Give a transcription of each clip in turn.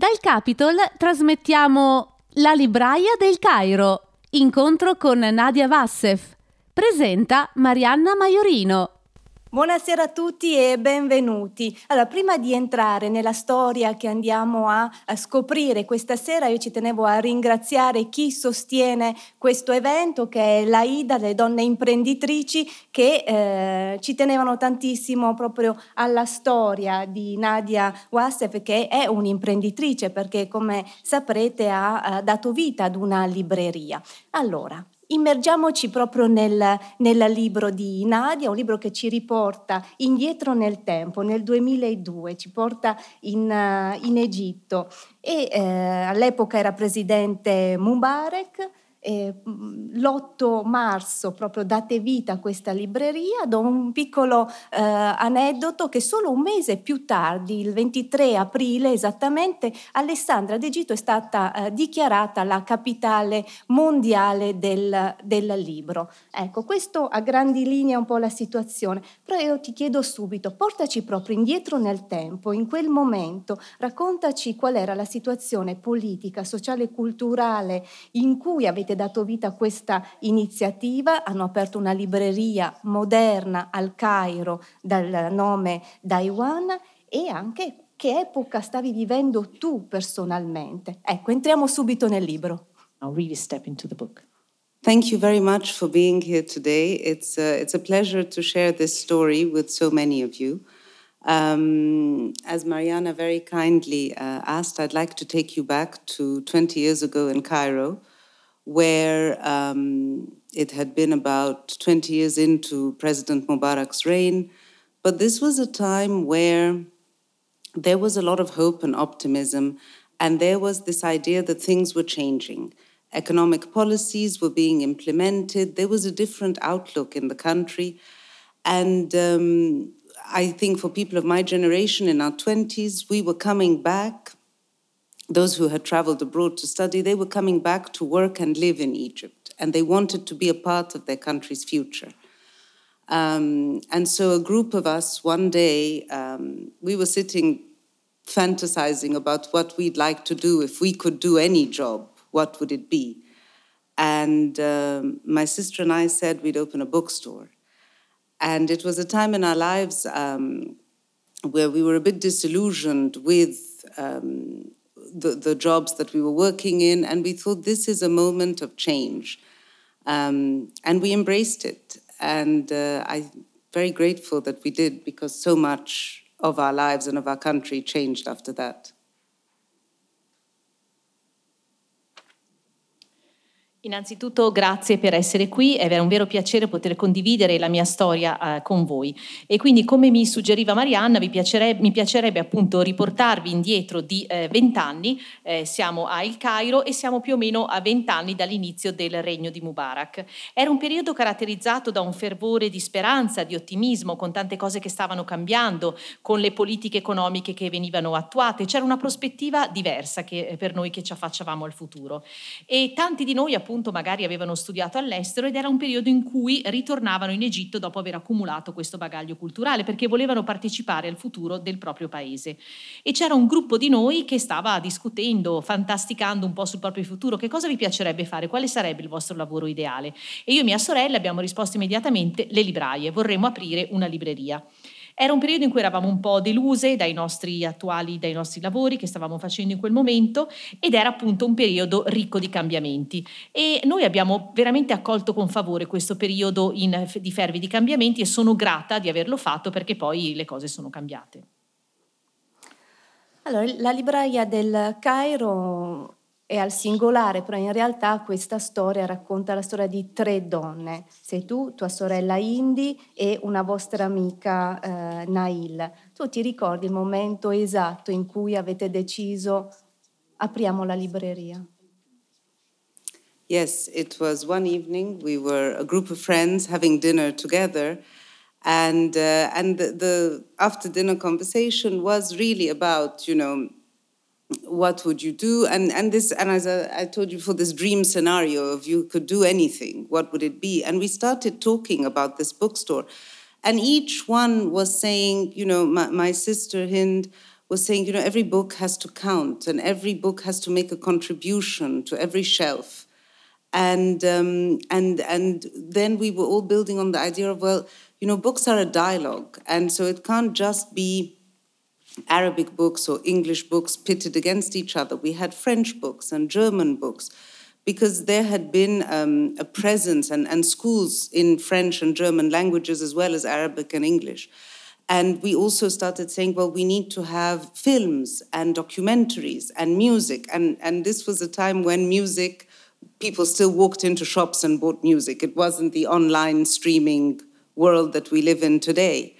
Dal Capitol trasmettiamo La libraia del Cairo, incontro con Nadia Vassef. Presenta Marianna Maiorino. Buonasera a tutti e benvenuti. Allora, prima di entrare nella storia che andiamo a, a, scoprire questa sera, io ci tenevo a ringraziare chi sostiene questo evento, che è l'AIDA, le donne imprenditrici, che eh, ci tenevano tantissimo proprio alla storia di Nadia Wassef, che è un'imprenditrice, perché come saprete ha, ha dato vita ad una libreria. Allora, immergiamoci proprio nel, nel, libro di Nadia, un libro che ci riporta indietro nel tempo, nel 2002, ci porta in, uh, in Egitto. E eh, all'epoca era presidente Mubarak eh, l'8 marzo proprio date vita a questa libreria, do un piccolo eh, aneddoto che solo un mese più tardi, il 23 aprile esattamente, Alessandra d'Egitto è stata eh, dichiarata la capitale mondiale del, del, libro. Ecco, questo a grandi linee è un po' la situazione, però io ti chiedo subito, portaci proprio indietro nel tempo, in quel momento, raccontaci qual era la situazione politica, sociale e culturale in cui avete avete dato vita a questa iniziativa, hanno aperto una libreria moderna al Cairo dal nome Daiwan e anche che epoca stavi vivendo tu personalmente. Ecco, entriamo subito nel libro. I'll really step into the book. Thank you very much for being here today. It's a, it's a pleasure to share this story with so many of you. Um, as Mariana very kindly uh, asked, I'd like to take you back to 20 years ago in Cairo, where um, it had been about 20 years into President Mubarak's reign. But this was a time where there was a lot of hope and optimism, and there was this idea that things were changing. Economic policies were being implemented, there was a different outlook in the country. And um, I think for people of my generation in our 20s, we were coming back those who had traveled abroad to study, they were coming back to work and live in Egypt, and they wanted to be a part of their country's future. Um, and so, a group of us, one day, um, we were sitting fantasizing about what we'd like to do if we could do any job, what would it be? And um, my sister and I said we'd open a bookstore. And it was a time in our lives um, where we were a bit disillusioned with um, the, the jobs that we were working in, and we thought this is a moment of change. Um, and we embraced it. And uh, I'm very grateful that we did because so much of our lives and of our country changed after that. Innanzitutto grazie per essere qui, è un vero piacere poter condividere la mia storia eh, con voi. E quindi come mi suggeriva Marianna, piacerebbe, mi piacerebbe appunto riportarvi indietro di eh, vent'anni, eh, siamo a El Cairo e siamo più o meno a vent'anni dall'inizio del regno di Mubarak. Era un periodo caratterizzato da un fervore di speranza, di ottimismo, con tante cose che stavano cambiando, con le politiche economiche che venivano attuate, c'era una prospettiva diversa che, eh, per noi che ci affacciavamo al futuro. E tanti di noi appunto appunto magari avevano studiato all'estero ed era un periodo in cui ritornavano in Egitto dopo aver accumulato questo bagaglio culturale perché volevano partecipare al futuro del proprio paese. E c'era un gruppo di noi che stava discutendo, fantasticando un po' sul proprio futuro, che cosa vi piacerebbe fare, quale sarebbe il vostro lavoro ideale. E io e mia sorella abbiamo risposto immediatamente le libraie, vorremmo aprire una libreria. Era un periodo in cui eravamo un po' deluse dai nostri attuali, dai nostri lavori che stavamo facendo in quel momento ed era appunto un periodo ricco di cambiamenti. E noi abbiamo veramente accolto con favore questo periodo in, di fervidi cambiamenti e sono grata di averlo fatto perché poi le cose sono cambiate. Allora, la libraia del Cairo è al singolare, però in realtà questa storia racconta la storia di tre donne. Sei tu, tua sorella Indy e una vostra amica eh, Nail. Tu ti ricordi il momento esatto in cui avete deciso apriamo la libreria? Yes, it was one evening. We were a group of friends having dinner together. And, uh, and the, the after dinner conversation was really about, you know, what would you do? And and this and as I, I, told you for this dream scenario of you could do anything, what would it be? And we started talking about this bookstore, and each one was saying, you know, my, my sister Hind was saying, you know, every book has to count and every book has to make a contribution to every shelf. And, um, and, and then we were all building on the idea of, well, you know, books are a dialogue. And so it can't just be Arabic books or English books pitted against each other. We had French books and German books because there had been um, a presence and, and schools in French and German languages as well as Arabic and English. And we also started saying, well, we need to have films and documentaries and music. And, and this was a time when music, people still walked into shops and bought music. It wasn't the online streaming world that we live in today.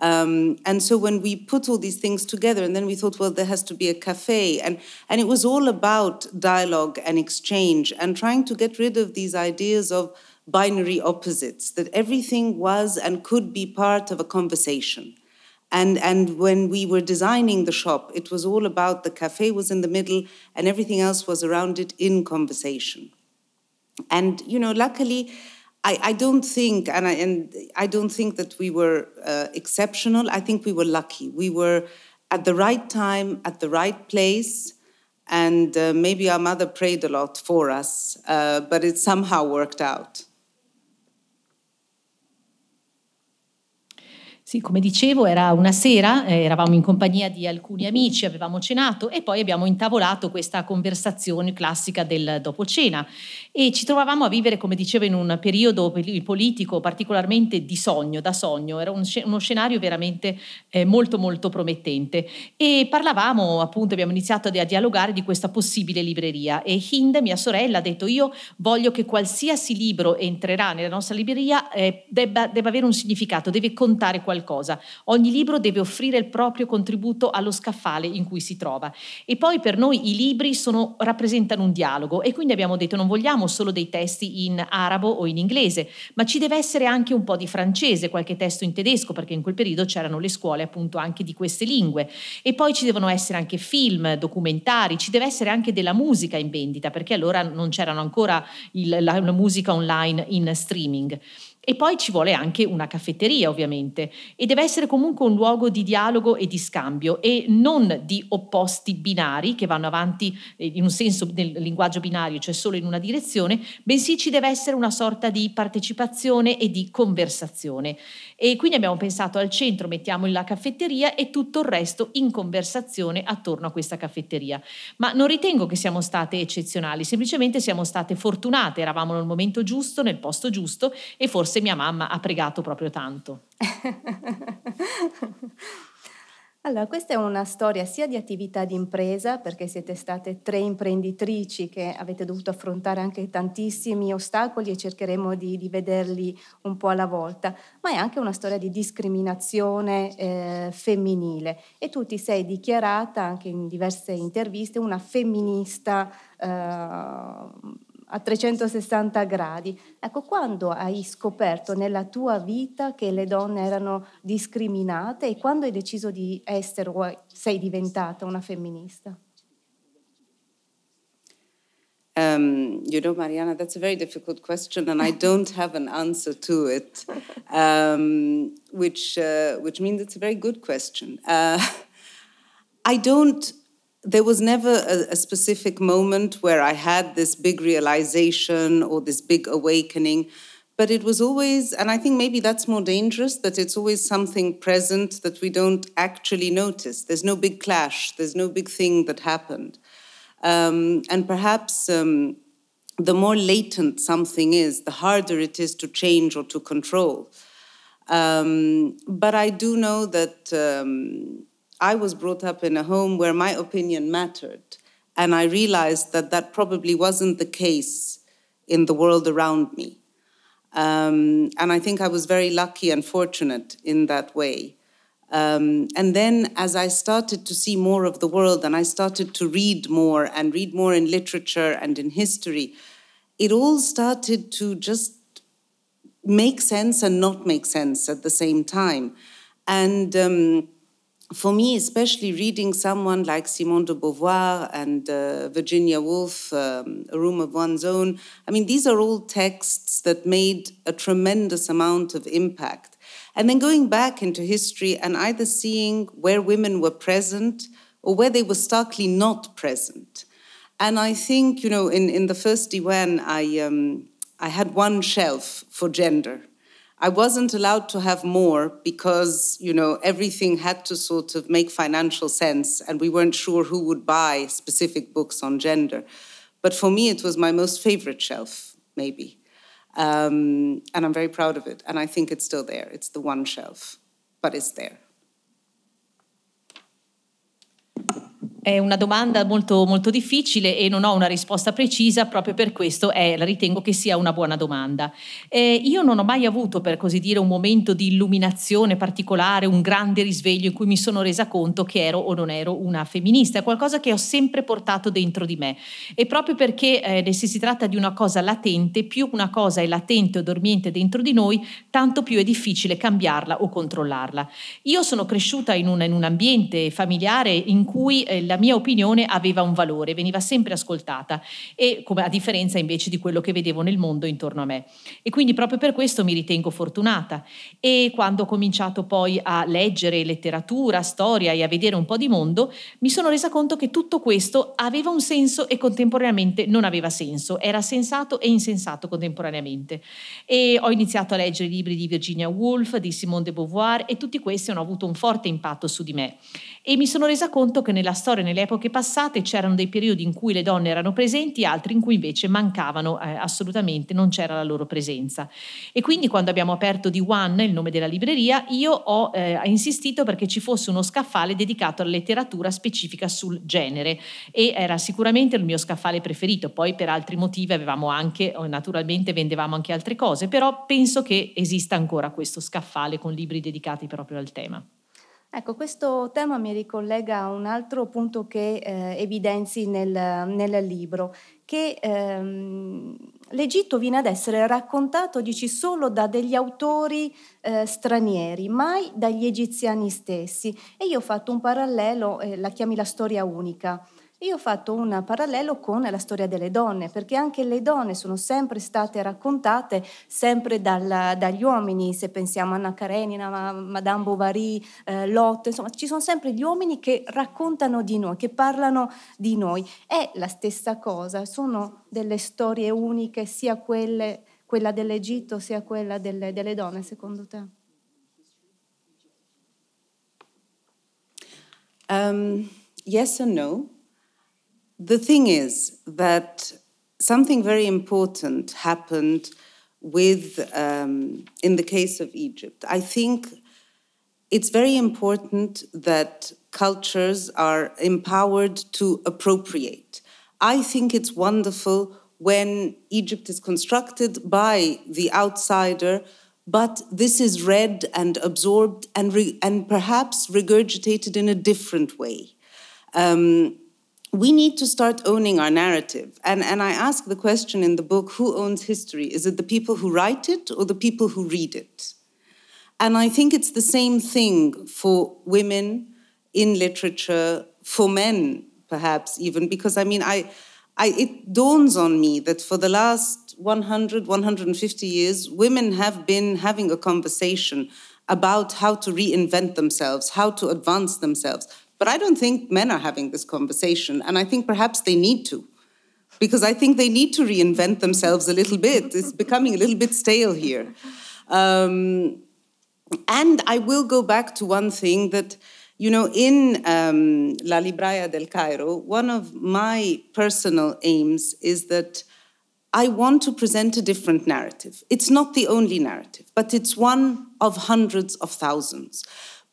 Um, and so when we put all these things together, and then we thought, well, there has to be a cafe, and and it was all about dialogue and exchange, and trying to get rid of these ideas of binary opposites, that everything was and could be part of a conversation. And, and when we were designing the shop, it was all about the cafe was in the middle and everything else was around it in conversation. And, you know, luckily, I, I don't think, and I, and I don't think that we were uh, exceptional. I think we were lucky. We were at the right time, at the right place, and uh, maybe our mother prayed a lot for us, uh, but it somehow worked out. Sì, come dicevo, era una sera, eh, eravamo in compagnia di alcuni amici, avevamo cenato e poi abbiamo intavolato questa conversazione classica del dopo cena. E ci trovavamo a vivere, come dicevo, in un periodo politico particolarmente di sogno, da sogno, era un, uno scenario veramente eh, molto molto promettente. E parlavamo appunto, abbiamo iniziato a dialogare di questa possibile libreria. E Hind, mia sorella, ha detto io voglio che qualsiasi libro entrerà nella nostra libreria eh, debba, debba avere un significato, deve contare qualcosa qualcosa. Ogni libro deve offrire il proprio contributo allo scaffale in cui si trova. E poi per noi i libri sono, rappresentano un dialogo e quindi abbiamo detto non vogliamo solo dei testi in arabo o in inglese, ma ci deve essere anche un po' di francese, qualche testo in tedesco, perché in quel periodo c'erano le scuole appunto anche di queste lingue. E poi ci devono essere anche film, documentari, ci deve essere anche della musica in vendita, perché allora non c'erano ancora il, la, la musica online in streaming. E poi ci vuole anche una caffetteria, ovviamente, e deve essere comunque un luogo di dialogo e di scambio e non di opposti binari che vanno avanti eh, in un senso nel linguaggio binario, cioè solo in una direzione, bensì ci deve essere una sorta di partecipazione e di conversazione. E quindi abbiamo pensato al centro mettiamo la caffetteria e tutto il resto in conversazione attorno a questa caffetteria. Ma non ritengo che siamo state eccezionali, semplicemente siamo state fortunate, eravamo nel momento giusto, nel posto giusto e forse mia mamma ha pregato proprio tanto. Allora, questa è una storia sia di attività di impresa, perché siete state tre imprenditrici che avete dovuto affrontare anche tantissimi ostacoli e cercheremo di, di vederli un po' alla volta, ma è anche una storia di discriminazione eh, femminile. E tu ti sei dichiarata anche in diverse interviste una femminista. Eh, a 360 gradi. Ecco, quando hai scoperto nella tua vita che le donne erano discriminate e quando hai deciso di essere o sei diventata una femminista? Um, you know, Mariana, that's a very difficult question, and I don't have an answer to it, um, which uh, which means it's a very good question. Uh, I don't there was never a, a, specific moment where I had this big realization or this big awakening, but it was always, and I think maybe that's more dangerous, that it's always something present that we don't actually notice. There's no big clash, there's no big thing that happened. Um, and perhaps um, the more latent something is, the harder it is to change or to control. Um, but I do know that um, I was brought up in a home where my opinion mattered. And I realized that that probably wasn't the case in the world around me. Um, and I think I was very lucky and fortunate in that way. Um, and then, as I started to see more of the world and I started to read more and read more in literature and in history, it all started to just make sense and not make sense at the same time. And um, for me, especially reading someone like Simone de Beauvoir and uh, Virginia Woolf, um, A Room of One's Own, I mean, these are all texts that made a tremendous amount of impact. And then going back into history and either seeing where women were present or where they were starkly not present. And I think, you know, in, in the first Diwan, I, um, I had one shelf for gender. I wasn't allowed to have more because, you know, everything had to sort of make financial sense and we weren't sure who would buy specific books on gender. But for me, it was my most favorite shelf, maybe. Um, and I'm very proud of it. And I think it's still there. It's the one shelf, but it's there. È una domanda molto, molto difficile e non ho una risposta precisa, proprio per questo è, la ritengo che sia una buona domanda. Eh, io non ho mai avuto, per così dire, un momento di illuminazione particolare, un grande risveglio in cui mi sono resa conto che ero o non ero una femminista, è qualcosa che ho sempre portato dentro di me. E proprio perché eh, se si tratta di una cosa latente, più una cosa è latente o dormiente dentro di noi, tanto più è difficile cambiarla o controllarla. Io sono cresciuta in un, in un ambiente familiare in cui eh, la mia opinione aveva un valore, veniva sempre ascoltata, e come, a differenza invece di quello che vedevo nel mondo intorno a me. E quindi proprio per questo mi ritengo fortunata. E quando ho cominciato poi a leggere letteratura, storia e a vedere un po' di mondo, mi sono resa conto che tutto questo aveva un senso e contemporaneamente non aveva senso, era sensato e insensato contemporaneamente. E ho iniziato a leggere libri di Virginia Woolf, di Simone de Beauvoir e tutti questi hanno avuto un forte impatto su di me. E mi sono resa conto che nella storia, nelle epoche passate, c'erano dei periodi in cui le donne erano presenti, altri in cui invece mancavano eh, assolutamente, non c'era la loro presenza. E quindi quando abbiamo aperto di One, il nome della libreria, io ho eh, insistito perché ci fosse uno scaffale dedicato alla letteratura specifica sul genere e era sicuramente il mio scaffale preferito. Poi per altri motivi avevamo anche, naturalmente vendevamo anche altre cose, però penso che esista ancora questo scaffale con libri dedicati proprio al tema. Ecco, questo tema mi ricollega a un altro punto che eh, evidenzi nel, nel, libro, che ehm, l'Egitto viene ad essere raccontato, dici, solo da degli autori eh, stranieri, mai dagli egiziani stessi. E io ho fatto un parallelo, eh, la chiami la storia unica. Io ho fatto un parallelo con la storia delle donne, perché anche le donne sono sempre state raccontate sempre dal, dagli uomini, se pensiamo a Anna Karenina, Madame Bovary, eh, Lotte, insomma ci sono sempre gli uomini che raccontano di noi, che parlano di noi. È la stessa cosa, sono delle storie uniche, sia quelle, quella dell'Egitto sia quella delle, delle donne, secondo te? Um, yes and no. The thing is that something very important happened with, um, in the case of Egypt. I think it's very important that cultures are empowered to appropriate. I think it's wonderful when Egypt is constructed by the outsider, but this is read and absorbed and, and perhaps regurgitated in a different way. Um, we need to start owning our narrative. And, and I ask the question in the book who owns history? Is it the people who write it or the people who read it? And I think it's the same thing for women in literature, for men, perhaps even, because I mean, I, I, it dawns on me that for the last 100, 150 years, women have been having a conversation about how to reinvent themselves, how to advance themselves, but I don't think men are having this conversation, and I think perhaps they need to. Because I think they need to reinvent themselves a little bit. It's becoming a little bit stale here. Um, and I will go back to one thing that, you know, in um, La Libraia del Cairo, one of my personal aims is that I want to present a different narrative. It's not the only narrative, but it's one of hundreds of thousands.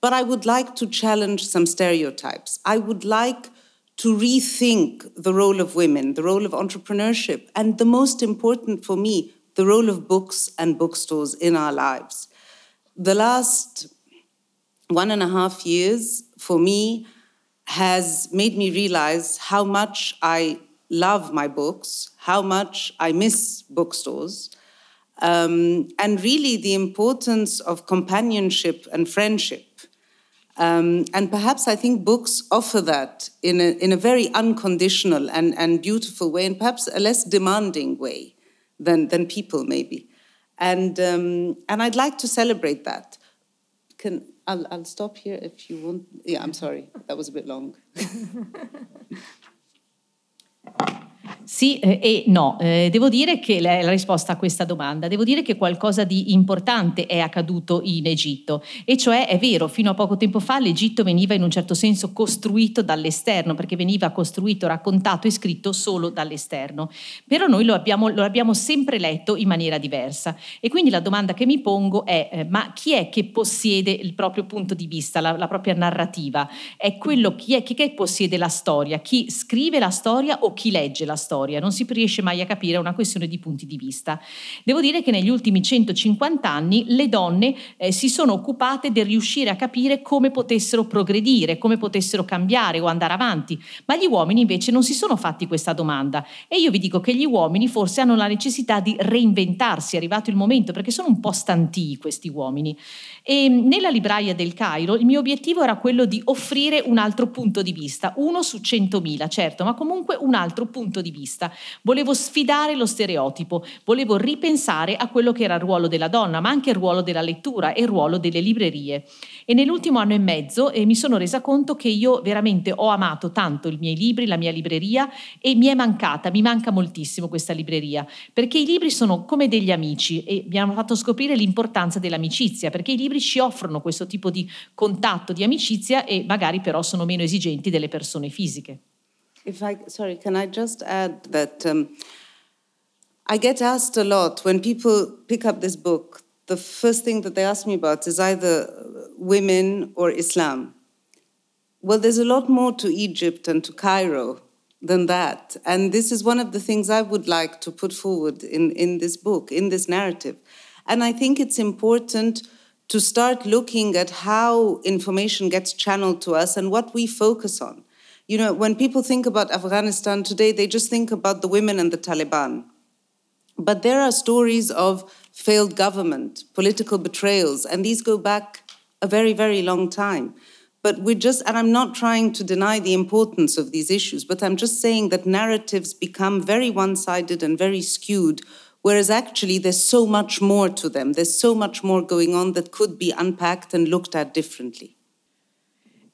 But I would like to challenge some stereotypes. I would like to rethink the role of women, the role of entrepreneurship, and the most important for me, the role of books and bookstores in our lives. The last one and a half years for me has made me realize how much I love my books, how much I miss bookstores, um, and really the importance of companionship and friendship um, and perhaps I think books offer that in a, in a very unconditional and, and beautiful way, and perhaps a less demanding way than, than people, maybe. And, um, and I'd like to celebrate that. can I'll, I'll stop here if you want. Yeah, I'm sorry, that was a bit long. Sì eh, e no, eh, devo dire che la, la, risposta a questa domanda, devo dire che qualcosa di importante è accaduto in Egitto. E cioè è vero, fino a poco tempo fa l'Egitto veniva in un certo senso costruito dall'esterno perché veniva costruito, raccontato e scritto solo dall'esterno, però noi lo abbiamo, lo abbiamo sempre letto in maniera diversa. E quindi la domanda che mi pongo è eh, ma chi è che possiede il proprio punto di vista, la, la propria narrativa? È quello chi è, chi che possiede la storia, chi scrive la storia o chi legge la storia? Storia, non si riesce mai a capire, è una questione di punti di vista. Devo dire che negli ultimi 150 anni le donne eh, si sono occupate del riuscire a capire come potessero progredire, come potessero cambiare o andare avanti, ma gli uomini invece non si sono fatti questa domanda e io vi dico che gli uomini forse hanno la necessità di reinventarsi, è arrivato il momento perché sono un po' stantii questi uomini. E nella libraia del Cairo il mio obiettivo era quello di offrire un altro punto di vista, uno su 100.000, certo, ma comunque un altro punto di vista vista. Volevo sfidare lo stereotipo, volevo ripensare a quello che era il ruolo della donna, ma anche il ruolo della lettura e il ruolo delle librerie. E nell'ultimo anno e mezzo eh, mi sono resa conto che io veramente ho amato tanto i miei libri, la mia libreria e mi è mancata, mi manca moltissimo questa libreria, perché i libri sono come degli amici e mi hanno fatto scoprire l'importanza dell'amicizia, perché i libri ci offrono questo tipo di contatto, di amicizia e magari però sono meno esigenti delle persone fisiche. If I, sorry, can I just add that um, I get asked a lot when people pick up this book, the first thing that they ask me about is either women or Islam. Well, there's a lot more to Egypt and to Cairo than that. And this is one of the things I would like to put forward in, in this book, in this narrative. And I think it's important to start looking at how information gets channeled to us and what we focus on. You know, when people think about Afghanistan today, they just think about the women and the Taliban. But there are stories of failed government, political betrayals, and these go back a very, very long time. But we're just, and I'm not trying to deny the importance of these issues, but I'm just saying that narratives become very one sided and very skewed, whereas actually there's so much more to them. There's so much more going on that could be unpacked and looked at differently.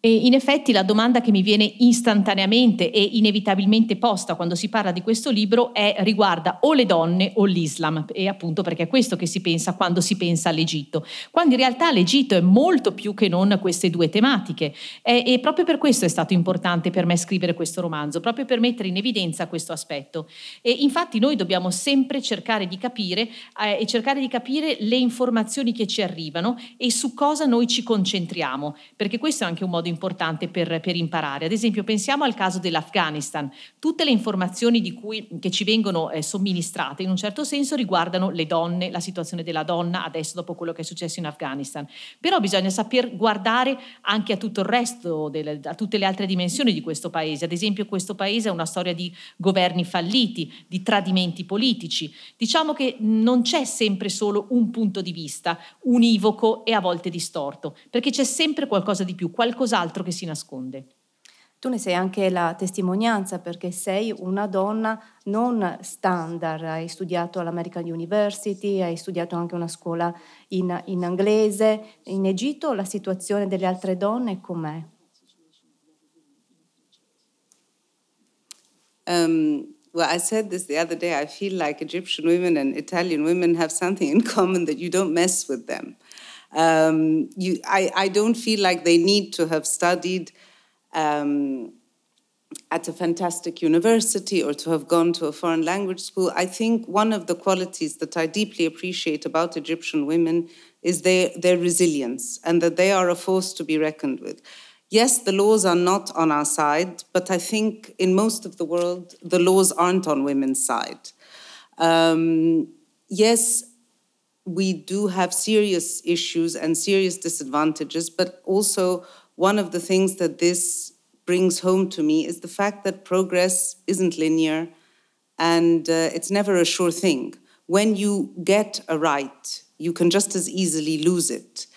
E in effetti la domanda che mi viene istantaneamente e inevitabilmente posta quando si parla di questo libro è riguarda o le donne o l'Islam, e appunto perché è questo che si pensa quando si pensa all'Egitto, quando in realtà l'Egitto è molto più che non queste due tematiche. E, e proprio per questo è stato importante per me scrivere questo romanzo, proprio per mettere in evidenza questo aspetto. E infatti noi dobbiamo sempre cercare di capire eh, e cercare di capire le informazioni che ci arrivano e su cosa noi ci concentriamo, perché questo è anche un modo importante per, per, imparare. Ad esempio, pensiamo al caso dell'Afghanistan. Tutte le informazioni cui, che ci vengono eh, somministrate in un certo senso riguardano le donne, la situazione della donna adesso dopo quello che è successo in Afghanistan. Però bisogna saper guardare anche a tutto il resto, delle, a tutte le altre dimensioni di questo paese. Ad esempio, questo paese è una storia di governi falliti, di tradimenti politici. Diciamo che non c'è sempre solo un punto di vista univoco e a volte distorto, perché c'è sempre qualcosa di più, qualcos'altro altro che si nasconde. Tu ne sei anche la testimonianza perché sei una donna non standard, hai studiato all'American University, hai studiato anche una scuola in, in inglese. In Egitto la situazione delle altre donne com'è? Um, well, I said this the other day. I feel like Egyptian women and Italian women have something in common that you don't mess with them. Um, you, I, I, don't feel like they need to have studied um, at a fantastic university or to have gone to a foreign language school. I think one of the qualities that I deeply appreciate about Egyptian women is their, their resilience and that they are a force to be reckoned with. Yes, the laws are not on our side, but I think in most of the world, the laws aren't on women's side. Um, yes, we do have serious issues and serious disadvantages, but also one of the things that this brings home to me is the fact that progress isn't linear and uh, it's never a sure thing. When you get a right, you can just as easily lose it.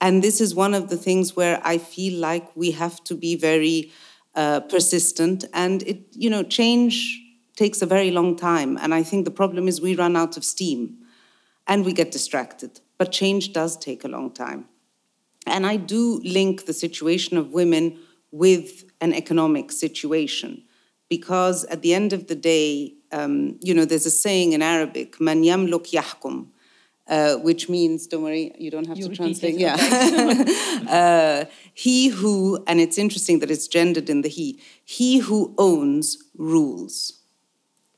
And this is one of the things where I feel like we have to be very uh, persistent. And it, you know, change takes a very long time. And I think the problem is we run out of steam and we get distracted. But change does take a long time. And I do link the situation of women with an economic situation because at the end of the day, um, you know, there's a saying in Arabic, man yamluk yahkum, uh, which means, don't worry, you don't have you to translate. Yeah. Uh, he who, and it's interesting that it's gendered in the he, he who owns rules.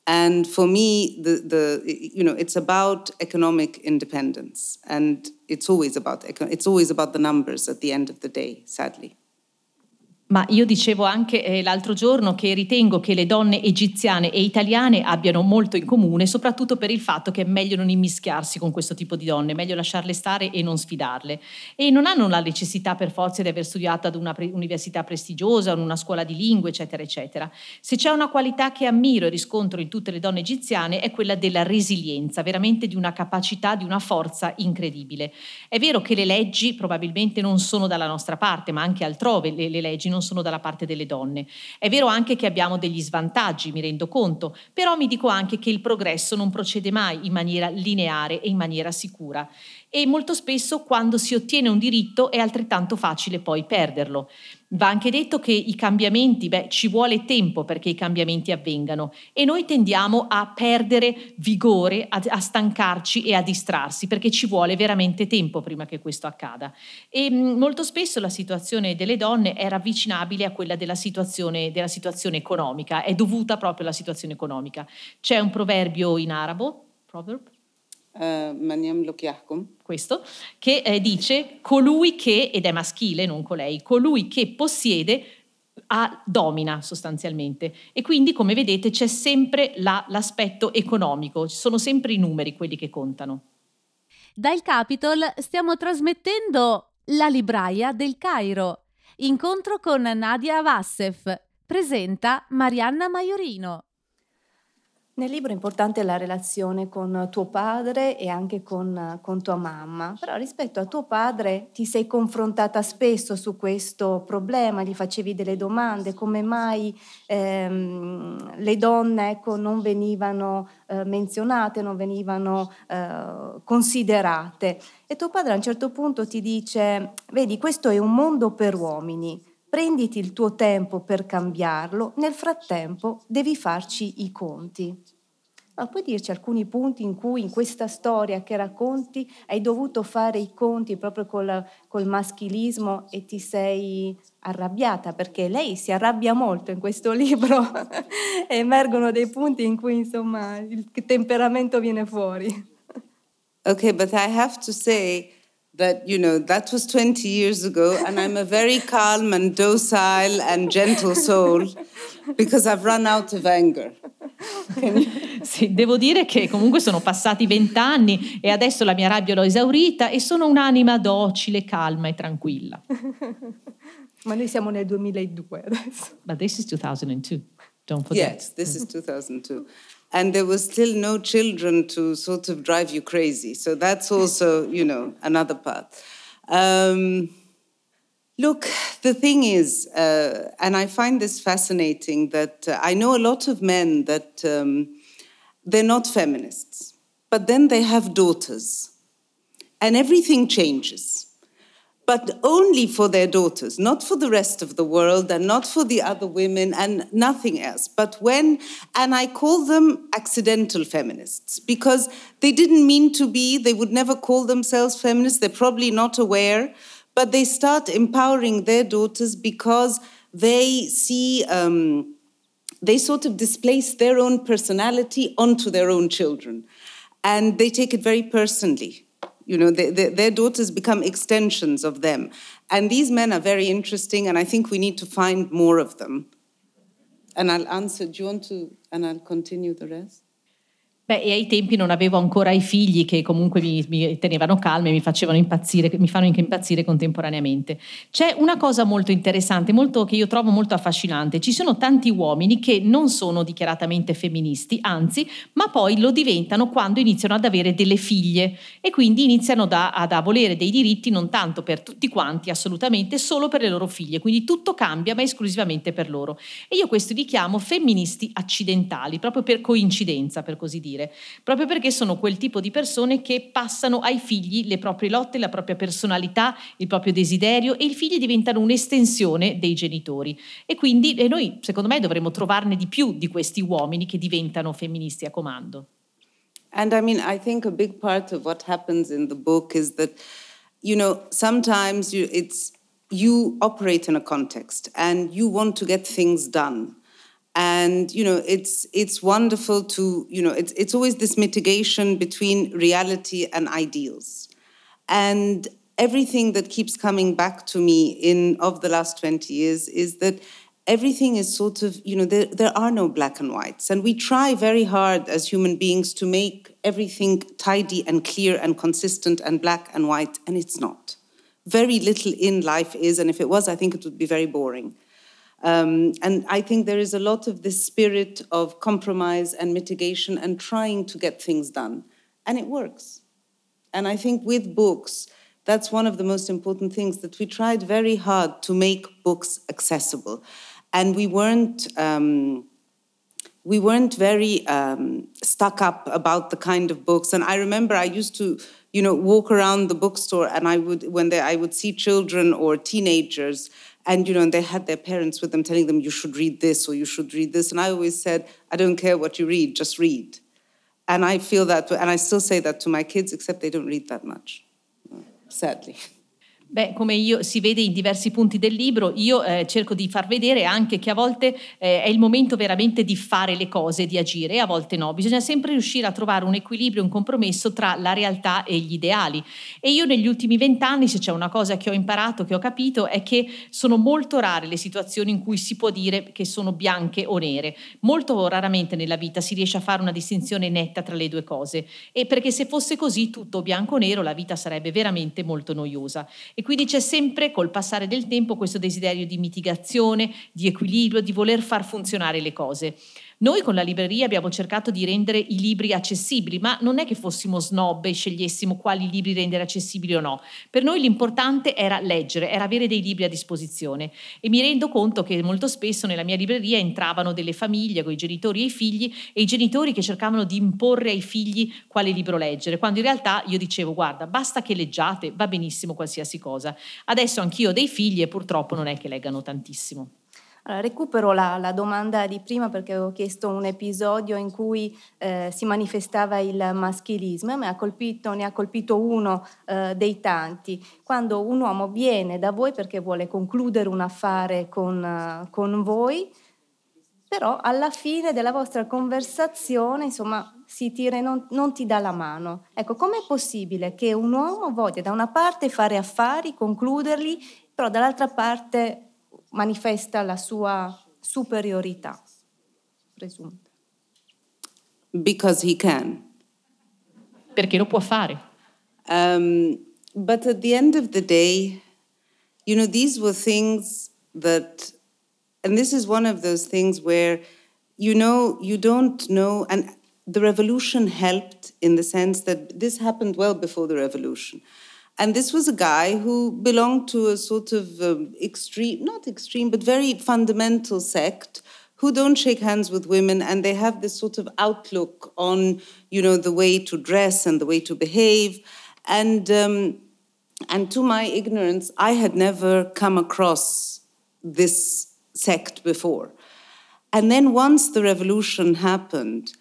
And for me, the, the you know, it's about economic independence, and it's always about it's always about the numbers at the end of the day, sadly. Ma io dicevo anche eh, l'altro giorno che ritengo che le donne egiziane e italiane abbiano molto in comune, soprattutto per il fatto che è meglio non immischiarsi con questo tipo di donne, meglio lasciarle stare e non sfidarle. E non hanno la necessità per forza di aver studiato ad una pre- università prestigiosa in una scuola di lingue, eccetera, eccetera. Se c'è una qualità che ammiro e riscontro in tutte le donne egiziane è quella della resilienza, veramente di una capacità, di una forza incredibile. È vero che le leggi probabilmente non sono dalla nostra parte, ma anche altrove le, le leggi non sono dalla parte delle donne. È vero anche che abbiamo degli svantaggi, mi rendo conto, però mi dico anche che il progresso non procede mai in maniera lineare e in maniera sicura e molto spesso quando si ottiene un diritto è altrettanto facile poi perderlo. Va anche detto che i cambiamenti, beh, ci vuole tempo perché i cambiamenti avvengano e noi tendiamo a perdere vigore, a, a stancarci e a distrarsi perché ci vuole veramente tempo prima che questo accada. E mh, molto spesso la situazione delle donne è ravvicinabile a quella della situazione, della situazione economica, è dovuta proprio alla situazione economica. C'è un proverbio in arabo, proverb, questo, che eh, dice colui che, ed è maschile, non colei, colui che possiede a, domina sostanzialmente e quindi come vedete c'è sempre la, l'aspetto economico, ci sono sempre i numeri quelli che contano. Dal Capitol stiamo trasmettendo La libraia del Cairo, incontro con Nadia Vassef, presenta Marianna Maiorino. Nel libro è importante la relazione con tuo padre e anche con, con, tua mamma, però rispetto a tuo padre ti sei confrontata spesso su questo problema, gli facevi delle domande, come mai ehm, le donne ecco, non venivano eh, menzionate, non venivano eh, considerate. E tuo padre a un certo punto ti dice, vedi, questo è un mondo per uomini prenditi il tuo tempo per cambiarlo, nel frattempo devi farci i conti. Ma puoi dirci alcuni punti in cui in questa storia che racconti hai dovuto fare i conti proprio col, col maschilismo e ti sei arrabbiata? Perché lei si arrabbia molto in questo libro emergono dei punti in cui insomma il temperamento viene fuori. Ok, but I have to say that you know that was 20 years ago and i'm a very calm and docile and gentle soul because i've run out of anger sì, devo dire che comunque sono passati vent'anni e adesso la mia rabbia l'ho esaurita e sono un'anima docile, calma e tranquilla. Ma noi siamo nel 2002 adesso. But this is 2002, don't forget. Yes, this is 2002. And there was still no children to sort of drive you crazy. So that's also, you know, another part. Um, look, the thing is, uh, and I find this fascinating that uh, I know a lot of men that um, they're not feminists, but then they have daughters, and everything changes but only for their daughters, not for the rest of the world and not for the other women and nothing else. But when, and I call them accidental feminists because they didn't mean to be, they would never call themselves feminists, they're probably not aware, but they start empowering their daughters because they see. Um, they sort of displace their own personality onto their own children. And they take it very personally. You know, they, they, their daughters become extensions of them. And these men are very interesting, and I think we need to find more of them. And I'll answer, do you want to, and I'll continue the rest? Beh, e ai tempi non avevo ancora i figli che comunque mi, mi tenevano calma e mi facevano impazzire, mi fanno anche impazzire contemporaneamente. C'è una cosa molto interessante, molto, che io trovo molto affascinante. Ci sono tanti uomini che non sono dichiaratamente femministi, anzi, ma poi lo diventano quando iniziano ad avere delle figlie e quindi iniziano da, ad, volere dei diritti non tanto per tutti quanti, assolutamente, solo per le loro figlie. Quindi tutto cambia, ma esclusivamente per loro. E io questo li chiamo femministi accidentali, proprio per coincidenza, per così dire dire, proprio perché sono quel tipo di persone che passano ai figli le proprie lotte, la propria personalità, il proprio desiderio e i figli diventano un'estensione dei genitori. E quindi e noi, secondo me, dovremmo trovarne di più di questi uomini che diventano femministi a comando. And I mean, I think a big part of what happens in the book is that, you know, sometimes you, it's you operate in a context and you want to get things done and you know it's it's wonderful to you know it's it's always this mitigation between reality and ideals. And everything that keeps coming back to me in of the last 20 years is that everything is sort of you know there, there are no black and whites. And we try very hard as human beings to make everything tidy and clear and consistent and black and white and it's not. Very little in life is, and if it was, I think it would be very boring. Um, and I think there is a lot of this spirit of compromise and mitigation and trying to get things done. And it works. And I think with books, that's one of the most important things that we tried very hard to make books accessible. And we weren't. Um, we weren't very um, stuck up about the kind of books. And I remember I used to you know, walk around the bookstore and I would, when they, I would see children or teenagers and, you know, and they had their parents with them telling them, you should read this or you should read this. And I always said, I don't care what you read, just read. And I feel that, and I still say that to my kids, except they don't read that much, sadly. Beh, come io, si vede in diversi punti del libro, io eh, cerco di far vedere anche che a volte eh, è il momento veramente di fare le cose, di agire, e a volte no. Bisogna sempre riuscire a trovare un equilibrio, un compromesso tra la realtà e gli ideali. E io negli ultimi vent'anni, se c'è una cosa che ho imparato, che ho capito, è che sono molto rare le situazioni in cui si può dire che sono bianche o nere. Molto raramente nella vita si riesce a fare una distinzione netta tra le due cose. E perché se fosse così, tutto bianco o nero, la vita sarebbe veramente molto noiosa. E e quindi c'è sempre col passare del tempo questo desiderio di mitigazione, di equilibrio, di voler far funzionare le cose. Noi con la libreria abbiamo cercato di rendere i libri accessibili, ma non è che fossimo snob e scegliessimo quali libri rendere accessibili o no. Per noi l'importante era leggere, era avere dei libri a disposizione. E mi rendo conto che molto spesso nella mia libreria entravano delle famiglie con i genitori e i figli e i genitori che cercavano di imporre ai figli quale libro leggere, quando in realtà io dicevo guarda, basta che leggiate, va benissimo qualsiasi cosa. Adesso anch'io ho dei figli e purtroppo non è che leggano tantissimo. Allora, recupero la, la, domanda di prima perché avevo chiesto un episodio in cui eh, si manifestava il maschilismo e ha colpito, ne ha colpito uno eh, dei tanti. Quando un uomo viene da voi perché vuole concludere un affare con, uh, con voi, però alla fine della vostra conversazione, insomma, si tira e non, non ti dà la mano. Ecco, com'è possibile che un uomo voglia da una parte fare affari, concluderli, però dall'altra parte manifesta la sua superiorità presunta. Because he can. Perché lo può fare. Um, but at the end of the day, you know, these were things that, and this is one of those things where, you know, you don't know, and the revolution helped in the sense that this happened well before the revolution. And this was a guy who belonged to a sort of um, extreme, not extreme, but very fundamental sect who don't shake hands with women and they have this sort of outlook on, you know, the way to dress and the way to behave. And, um, and to my ignorance, I had never come across this sect before. And then once the revolution happened,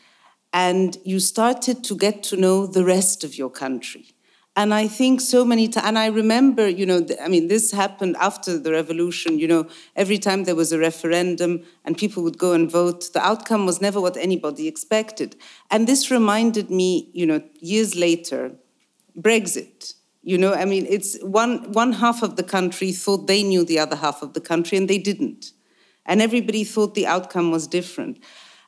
and you started to get to know the rest of your country and I think so many times, and I remember, you know, I mean, this happened after the revolution, you know, every time there was a referendum and people would go and vote, the outcome was never what anybody expected. And this reminded me, you know, years later, Brexit. You know, I mean, it's one, one half of the country thought they knew the other half of the country and they didn't. And everybody thought the outcome was different.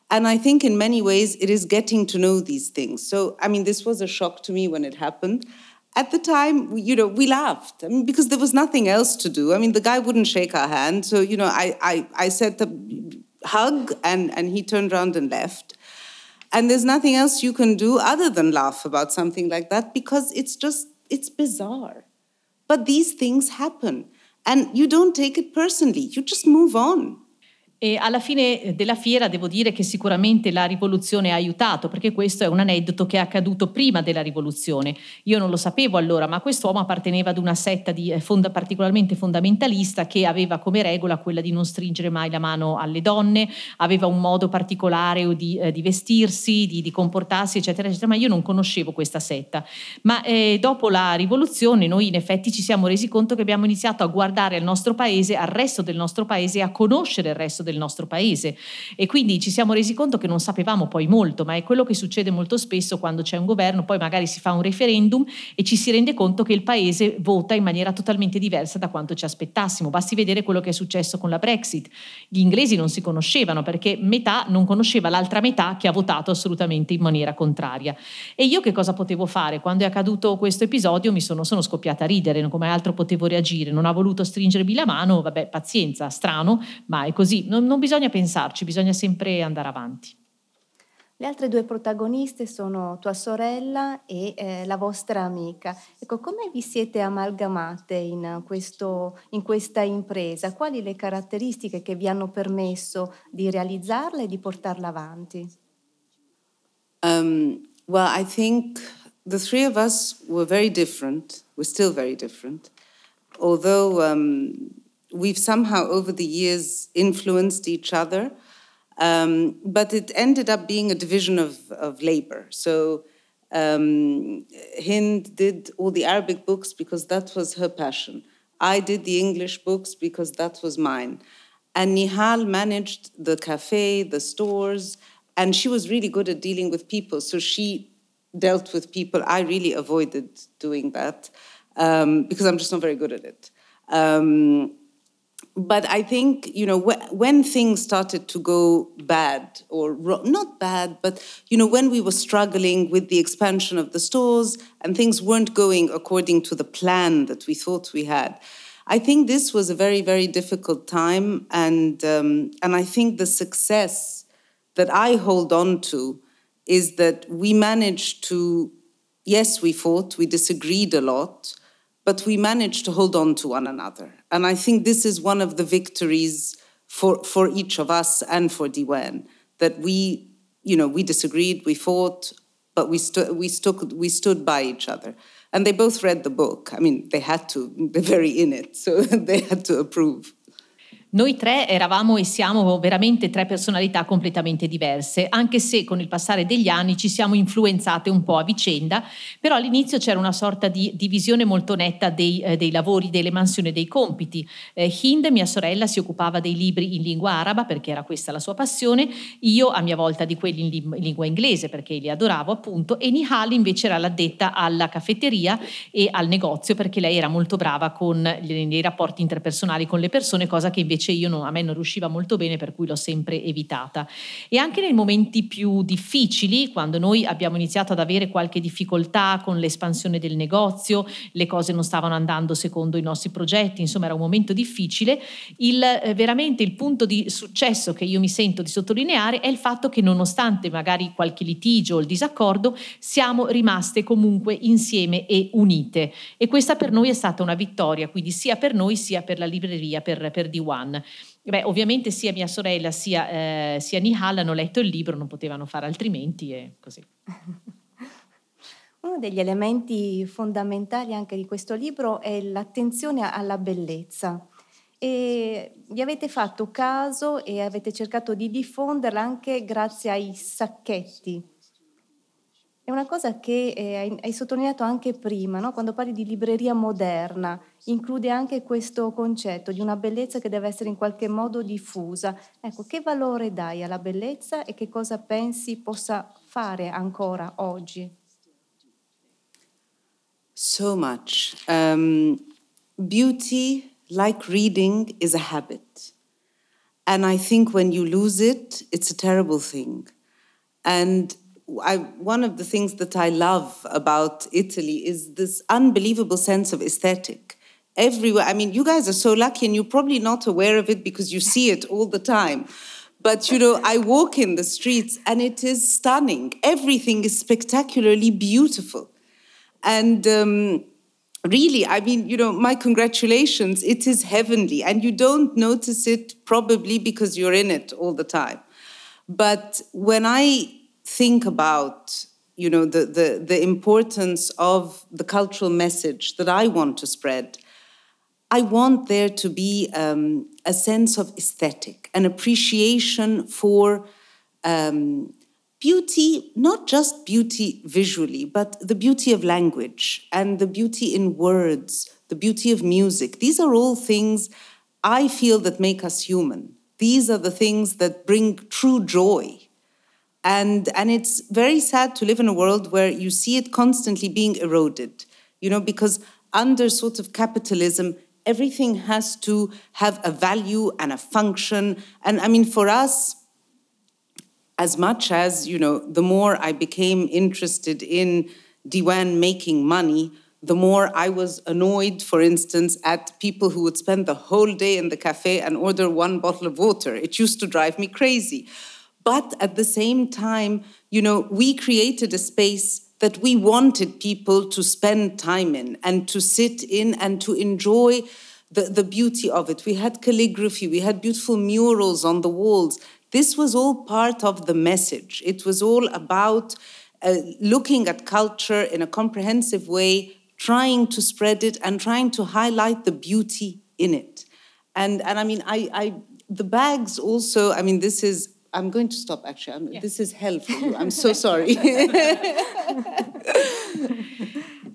And I think in many ways it is getting to know these things. So, I mean, this was a shock to me when it happened at the time, you know, we laughed I mean, because there was nothing else to do. I mean, the guy wouldn't shake our hand. So, you know, I, I, I said the hug and, and he turned around and left. And there's nothing else you can do other than laugh about something like that because it's just, it's bizarre. But these things happen and you don't take it personally, you just move on. E alla fine della fiera devo dire che sicuramente la rivoluzione ha aiutato, perché questo è un aneddoto che è accaduto prima della rivoluzione. Io non lo sapevo allora, ma quest'uomo apparteneva ad una setta di, eh, fonda, particolarmente fondamentalista che aveva come regola quella di non stringere mai la mano alle donne, aveva un modo particolare di, eh, di vestirsi, di, di, comportarsi, eccetera, eccetera, ma io non conoscevo questa setta. Ma eh, dopo la rivoluzione noi in effetti ci siamo resi conto che abbiamo iniziato a guardare al nostro paese, al resto del nostro paese a conoscere il resto del del nostro paese e quindi ci siamo resi conto che non sapevamo poi molto, ma è quello che succede molto spesso quando c'è un governo, poi magari si fa un referendum e ci si rende conto che il paese vota in maniera totalmente diversa da quanto ci aspettassimo. Basti vedere quello che è successo con la Brexit. Gli inglesi non si conoscevano perché metà non conosceva l'altra metà che ha votato assolutamente in maniera contraria. E io che cosa potevo fare? Quando è accaduto questo episodio mi sono, sono scoppiata a ridere, come altro potevo reagire? Non ha voluto stringermi la mano, vabbè, pazienza, strano, ma è così. Non, non bisogna pensarci, bisogna sempre andare avanti. Le altre due protagoniste sono tua sorella e eh, la vostra amica. Ecco, come vi siete amalgamate in, questo, in, questa impresa? Quali le caratteristiche che vi hanno permesso di realizzarla e di portarla avanti? Um, well, I think the three of us were very different. We're still very different. Although um, we've somehow over the years influenced each other, um, but it ended up being a division of, of labor. So um, Hind did all the Arabic books because that was her passion. I did the English books because that was mine. And Nihal managed the cafe, the stores, and she was really good at dealing with people. So she dealt with people. I really avoided doing that um, because I'm just not very good at it. Um, but I think you know wh- when things started to go bad, or ro- not bad, but you know when we were struggling with the expansion of the stores and things weren't going according to the plan that we thought we had. I think this was a very very difficult time, and um, and I think the success that I hold on to is that we managed to. Yes, we fought, we disagreed a lot, but we managed to hold on to one another. And I think this is one of the victories for, for each of us and for Diwan, that we, you know, we disagreed, we fought, but we, stu- we, stood, we stood by each other. And they both read the book. I mean, they had to, they're very in it, so they had to approve. Noi tre eravamo e siamo veramente tre personalità completamente diverse, anche se con il passare degli anni ci siamo influenzate un po' a vicenda, però all'inizio c'era una sorta di divisione molto netta dei, eh, dei lavori, delle mansioni, dei compiti. Eh, Hind, mia sorella, si occupava dei libri in lingua araba perché era questa la sua passione, io a mia volta di quelli in, li- in lingua inglese perché li adoravo appunto, e Nihal invece era l'addetta alla caffetteria e al negozio perché lei era molto brava con i rapporti interpersonali con le persone, cosa che invece invece io non, a me non riusciva molto bene, per cui l'ho sempre evitata. E anche nei momenti più difficili, quando noi abbiamo iniziato ad avere qualche difficoltà con l'espansione del negozio, le cose non stavano andando secondo i nostri progetti, insomma era un momento difficile, il, eh, veramente il punto di successo che io mi sento di sottolineare è il fatto che nonostante magari qualche litigio o il disaccordo, siamo rimaste comunque insieme e unite. E questa per noi è stata una vittoria, quindi sia per noi sia per la libreria, per, per D1. Beh, ovviamente sia mia sorella sia, eh, sia Nihal hanno letto il libro, non potevano fare altrimenti e così. Uno degli elementi fondamentali anche di questo libro è l'attenzione alla bellezza. E vi avete fatto caso e avete cercato di diffonderla anche grazie ai sacchetti è una cosa che eh, hai sottolineato anche prima, no? quando parli di libreria moderna, include anche questo concetto di una bellezza che deve essere in qualche modo diffusa. Ecco, che valore dai alla bellezza e che cosa pensi possa fare ancora oggi? So much. Um, beauty, like reading, is a habit. And I think when you lose it, it's a terrible thing. And I, one of the things that I love about Italy is this unbelievable sense of aesthetic. Everywhere, I mean, you guys are so lucky and you're probably not aware of it because you see it all the time. But you know, I walk in the streets and it is stunning. Everything is spectacularly beautiful. And um, really, I mean, you know, my congratulations. It is heavenly, and you don't notice it probably because you're in it all the time. But when I think about you know the, the, the importance of the cultural message that I want to spread, I want there to be um, a sense of aesthetic, an appreciation for um, beauty, not just beauty visually, but the beauty of language and the beauty in words, the beauty of music. These are all things I feel that make us human. These are the things that bring true joy. And, and it's very sad to live in a world where you see it constantly being eroded, you know, because under sort of capitalism, everything has to have a value and a function. And I mean, for us, as much as, you know, the more I became interested in Diwan making money, the more I was annoyed, for instance, at people who would spend the whole day in the cafe and order one bottle of water. It used to drive me crazy. But at the same time, you know, we created a space that we wanted people to spend time in and to sit in and to enjoy the, the beauty of it. We had calligraphy, we had beautiful murals on the walls. This was all part of the message. It was all about uh, looking at culture in a comprehensive way, trying to spread it and trying to highlight the beauty in it. And, and I mean, I, I, the bags also, I mean, this is, I'm going to stop actually. Yeah. This is hell for you. I'm so sorry.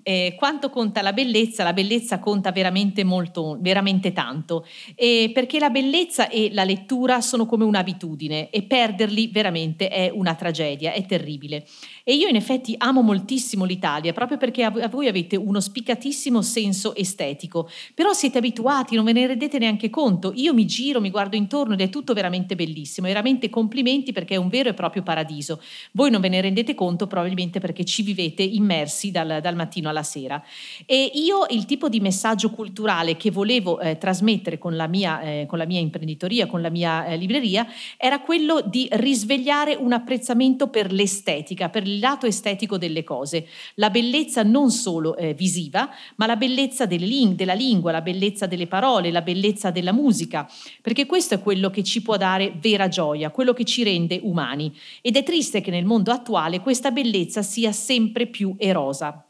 eh, quanto conta la bellezza? La bellezza conta veramente molto, veramente tanto, eh, perché la bellezza e la lettura sono come un'abitudine e perderli veramente è una tragedia, è terribile. E io in effetti amo moltissimo l'Italia, proprio perché a voi avete uno spiccatissimo senso estetico, però siete abituati, non ve ne rendete neanche conto. Io mi giro, mi guardo intorno ed è tutto veramente bellissimo, veramente complimenti perché è un vero e proprio paradiso. Voi non ve ne rendete conto probabilmente perché ci vivete immersi dal, dal mattino alla sera. E io il tipo di messaggio culturale che volevo eh, trasmettere con la, mia, eh, con la, mia, imprenditoria, con la mia eh, libreria, era quello di risvegliare un apprezzamento per l'estetica, per lato estetico delle cose, la bellezza non solo eh, visiva, ma la bellezza ling- della lingua, la bellezza delle parole, la bellezza della musica, perché questo è quello che ci può dare vera gioia, quello che ci rende umani. Ed è triste che nel mondo attuale questa bellezza sia sempre più erosa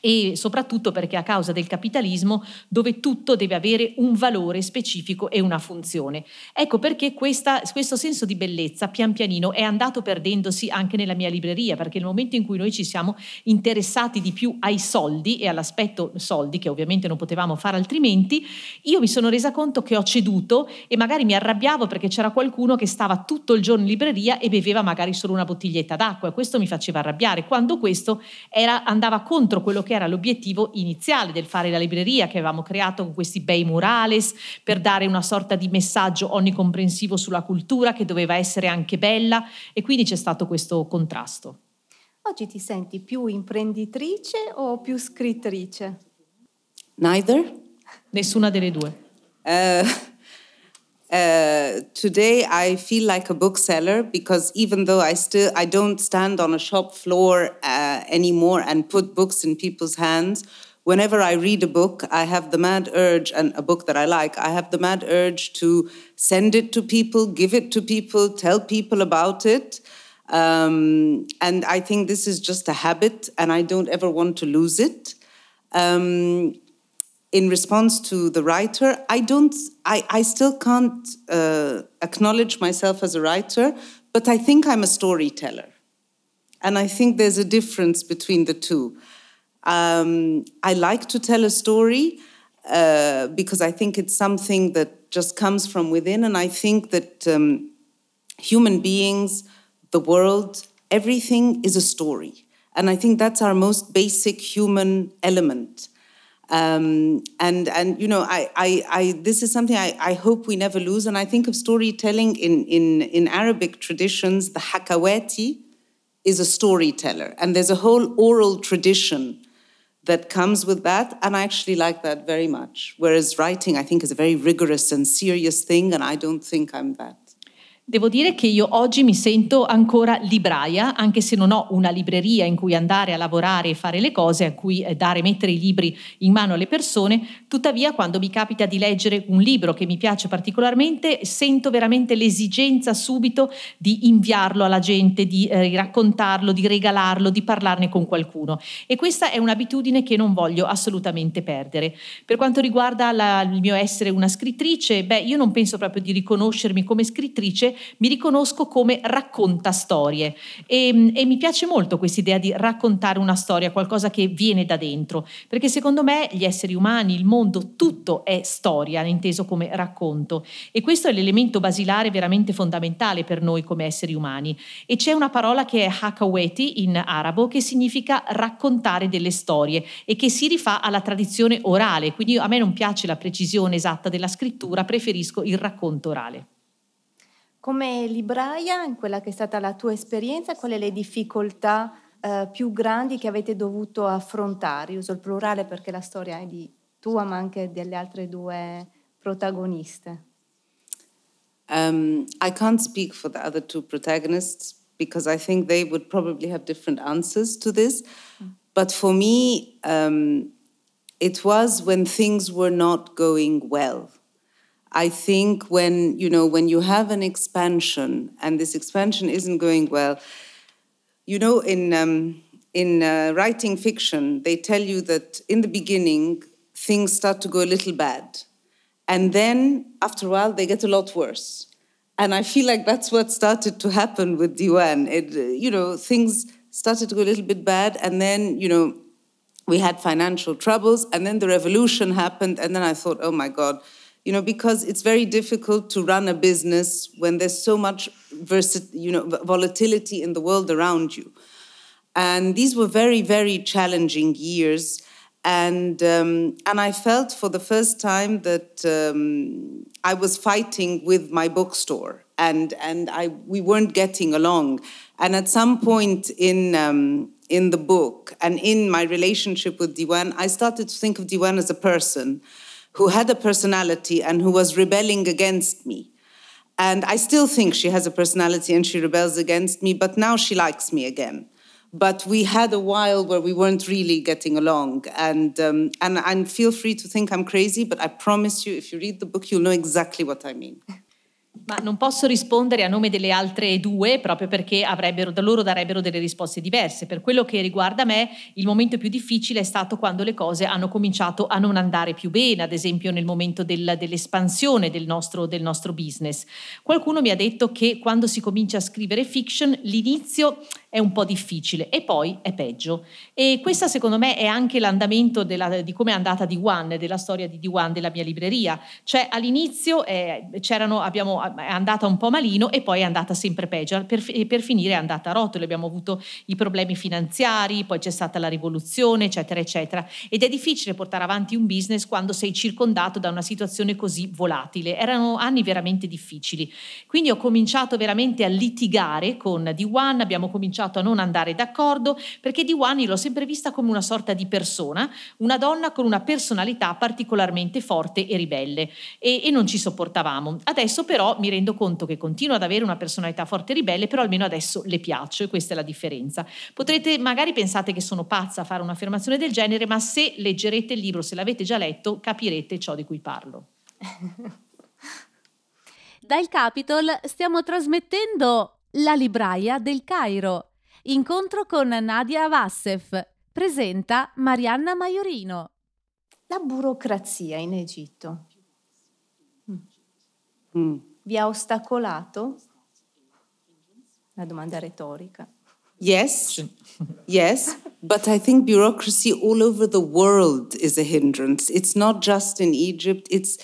e soprattutto perché a causa del capitalismo dove tutto deve avere un valore specifico e una funzione. Ecco perché questa, questo senso di bellezza pian pianino è andato perdendosi anche nella mia libreria, perché nel momento in cui noi ci siamo interessati di più ai soldi e all'aspetto soldi, che ovviamente non potevamo fare altrimenti, io mi sono resa conto che ho ceduto e magari mi arrabbiavo perché c'era qualcuno che stava tutto il giorno in libreria e beveva magari solo una bottiglietta d'acqua e questo mi faceva arrabbiare, quando questo era, andava contro quello che che era l'obiettivo iniziale del fare la libreria che avevamo creato con questi bei murales per dare una sorta di messaggio onnicomprensivo sulla cultura che doveva essere anche bella e quindi c'è stato questo contrasto. Oggi ti senti più imprenditrice o più scrittrice? Neither. Nessuna delle due. Uh, Uh, today I feel like a bookseller because even though I still I don't stand on a shop floor uh, anymore and put books in people's hands. Whenever I read a book, I have the mad urge, and a book that I like, I have the mad urge to send it to people, give it to people, tell people about it. Um, and I think this is just a habit, and I don't ever want to lose it. Um, in response to the writer, I don't, I, I still can't uh, acknowledge myself as a writer, but I think I'm a storyteller. And I think there's a difference between the two. Um, I like to tell a story uh, because I think it's something that just comes from within. And I think that um, human beings, the world, everything is a story. And I think that's our most basic human element. Um, and and you know I, I, I this is something I, I hope we never lose. And I think of storytelling in in in Arabic traditions the hakawati is a storyteller. And there's a whole oral tradition that comes with that. And I actually like that very much. Whereas writing I think is a very rigorous and serious thing. And I don't think I'm that Devo dire che io oggi mi sento ancora libraia, anche se non ho una libreria in cui andare a lavorare e fare le cose, a cui eh, dare, mettere i libri in mano alle persone, tuttavia quando mi capita di leggere un libro che mi piace particolarmente, sento veramente l'esigenza subito di inviarlo alla gente, di eh, raccontarlo, di regalarlo, di parlarne con qualcuno. E questa è un'abitudine che non voglio assolutamente perdere. Per quanto riguarda la, il mio essere una scrittrice, beh, io non penso proprio di riconoscermi come scrittrice, mi riconosco come racconta storie. E, e mi piace molto questa idea di raccontare una storia, qualcosa che viene da dentro, perché secondo me gli esseri umani, il mondo, tutto è storia, inteso come racconto. E questo è l'elemento basilare veramente fondamentale per noi come esseri umani. E c'è una parola che è hakaweti in arabo che significa raccontare delle storie e che si rifà alla tradizione orale, quindi a me non piace la precisione esatta della scrittura, preferisco il racconto orale. Come libraia, in quella che è stata la tua esperienza, quali le difficoltà eh, più grandi che avete dovuto affrontare? Uso il plurale perché la storia è di tua, ma anche delle altre due protagoniste. Um, I can't speak for the other two protagonists because I think they would probably have different answers to this. Mm. But for me, um, it was when things were not going well. I think when you know when you have an expansion and this expansion isn't going well, you know in um, in uh, writing fiction they tell you that in the beginning things start to go a little bad, and then after a while they get a lot worse. And I feel like that's what started to happen with Diwan. It, you know, things started to go a little bit bad, and then you know we had financial troubles, and then the revolution happened, and then I thought, oh my God you know, because it's very difficult to run a business when there's so much you know, volatility in the world around you. And these were very, very challenging years. And, um, and I felt for the first time that um, I was fighting with my bookstore and, and I, we weren't getting along. And at some point in, um, in the book and in my relationship with Diwan, I started to think of Diwan as a person who had a personality and who was rebelling against me. And I still think she has a personality and she rebels against me, but now she likes me again. But we had a while where we weren't really getting along. And, um, and, and feel free to think I'm crazy, but I promise you, if you read the book, you'll know exactly what I mean. Ma non posso rispondere a nome delle altre due proprio perché loro darebbero delle risposte diverse. Per quello che riguarda me, il momento più difficile è stato quando le cose hanno cominciato a non andare più bene, ad esempio nel momento del, dell'espansione del nostro, del nostro business. Qualcuno mi ha detto che quando si comincia a scrivere fiction l'inizio è un po' difficile e poi è peggio. E questo secondo me è anche l'andamento della, di come è andata di One, della storia di D1 della mia libreria. Cioè all'inizio eh, abbiamo, è andata un po' malino e poi è andata sempre peggio. Per, per finire è andata a rotolo, abbiamo avuto i problemi finanziari, poi c'è stata la rivoluzione, eccetera, eccetera. Ed è difficile portare avanti un business quando sei circondato da una situazione così volatile. Erano anni veramente difficili. Quindi ho cominciato veramente a litigare con D1, abbiamo cominciato cominciato a non andare d'accordo perché Diwani l'ho sempre vista come una sorta di persona, una donna con una personalità particolarmente forte e ribelle e, e non ci sopportavamo. Adesso però mi rendo conto che continua ad avere una personalità forte e ribelle, però almeno adesso le piaccio e questa è la differenza. Potrete, magari pensate che sono pazza a fare un'affermazione del genere, ma se leggerete il libro, se l'avete già letto, capirete ciò di cui parlo. Dal Capitol stiamo trasmettendo La libraia del Cairo. Incontro con Nadia Vassef. Presenta Marianna Maiorino. La burocrazia in Egitto. Mm. Mm. Vi ha ostacolato? Una domanda retorica. Yes, yes, but I think bureaucracy all over the world is a hindrance. It's not just in Egypt, it's,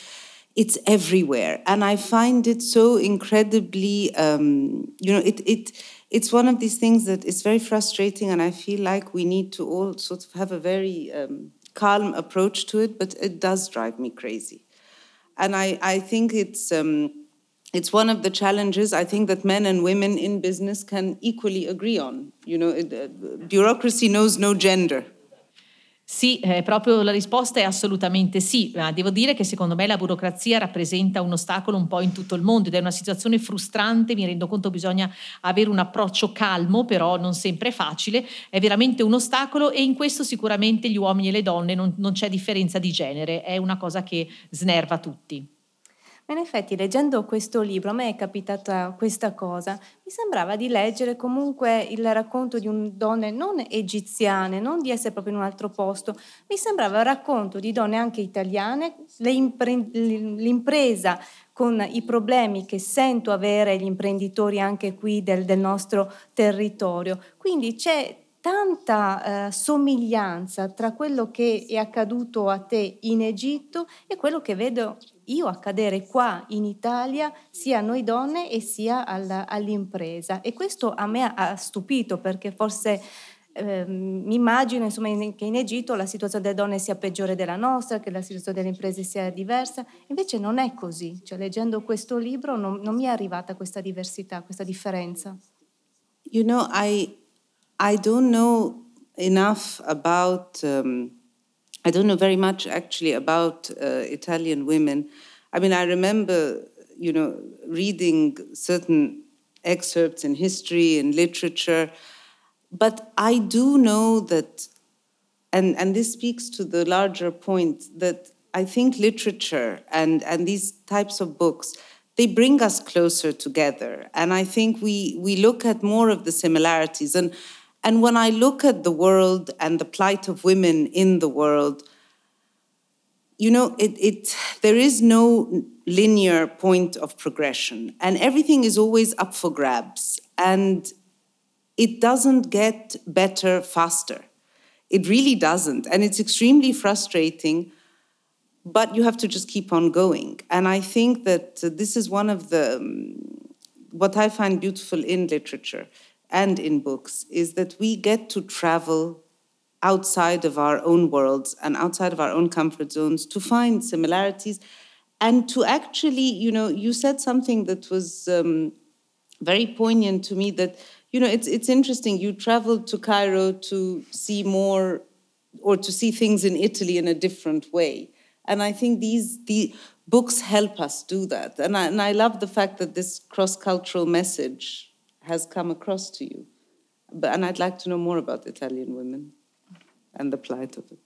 it's everywhere. And I find it so incredibly, um, you know, it, it, it's one of these things that is very frustrating, and I feel like we need to all sort of have a very um, calm approach to it, but it does drive me crazy. And I, I think it's, um, it's one of the challenges I think that men and women in business can equally agree on. You know, it, uh, bureaucracy knows no gender. Sì, eh, proprio la risposta è assolutamente sì, ma devo dire che secondo me la burocrazia rappresenta un ostacolo un po' in tutto il mondo ed è una situazione frustrante, mi rendo conto bisogna avere un approccio calmo, però non sempre facile, è veramente un ostacolo e in questo sicuramente gli uomini e le donne non, non c'è differenza di genere, è una cosa che snerva tutti. In effetti, leggendo questo libro, a me è capitata questa cosa. Mi sembrava di leggere comunque il racconto di donne non egiziane, non di essere proprio in un altro posto. Mi sembrava un racconto di donne anche italiane, l'impresa con i problemi che sento avere gli imprenditori anche qui del, del nostro territorio. Quindi c'è tanta eh, somiglianza tra quello che è accaduto a te in Egitto e quello che vedo io accadere qua in Italia sia a noi donne e sia alla, all'impresa. E questo a me ha stupito perché forse eh, mi immagino insomma, in, che in Egitto la situazione delle donne sia peggiore della nostra, che la situazione delle imprese sia diversa. Invece non è così. Cioè, leggendo questo libro non, non mi è arrivata questa diversità, questa differenza. You know, I, I don't know enough about... Um I don't know very much actually about uh, Italian women. I mean, I remember, you know, reading certain excerpts in history and literature, but I do know that, and, and this speaks to the larger point that I think literature and, and these types of books, they bring us closer together. And I think we, we look at more of the similarities. And and when I look at the world and the plight of women in the world, you know, it, it, there is no linear point of progression, and everything is always up for grabs. And it doesn't get better faster. It really doesn't. And it's extremely frustrating, but you have to just keep on going. And I think that this is one of the, what I find beautiful in literature and in books is that we get to travel outside of our own worlds and outside of our own comfort zones to find similarities and to actually, you know, you said something that was um, very poignant to me that, you know, it's, it's interesting. You traveled to Cairo to see more or to see things in Italy in a different way. And I think these the books help us do that. And I, and I love the fact that this cross cultural message has come across to you. But, and I'd like to know more about Italian women and the plight of it.